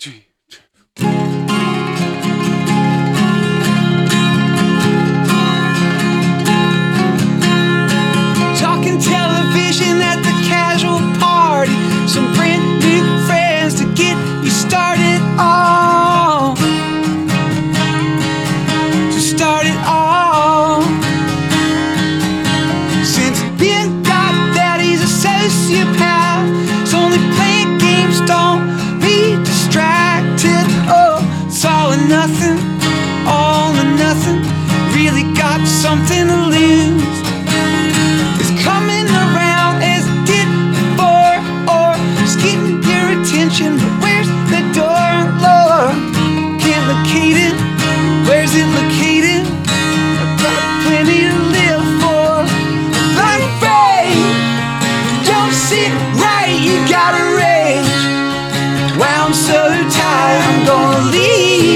tu right, you got a rage. Why I'm so tired, I'm gonna leave.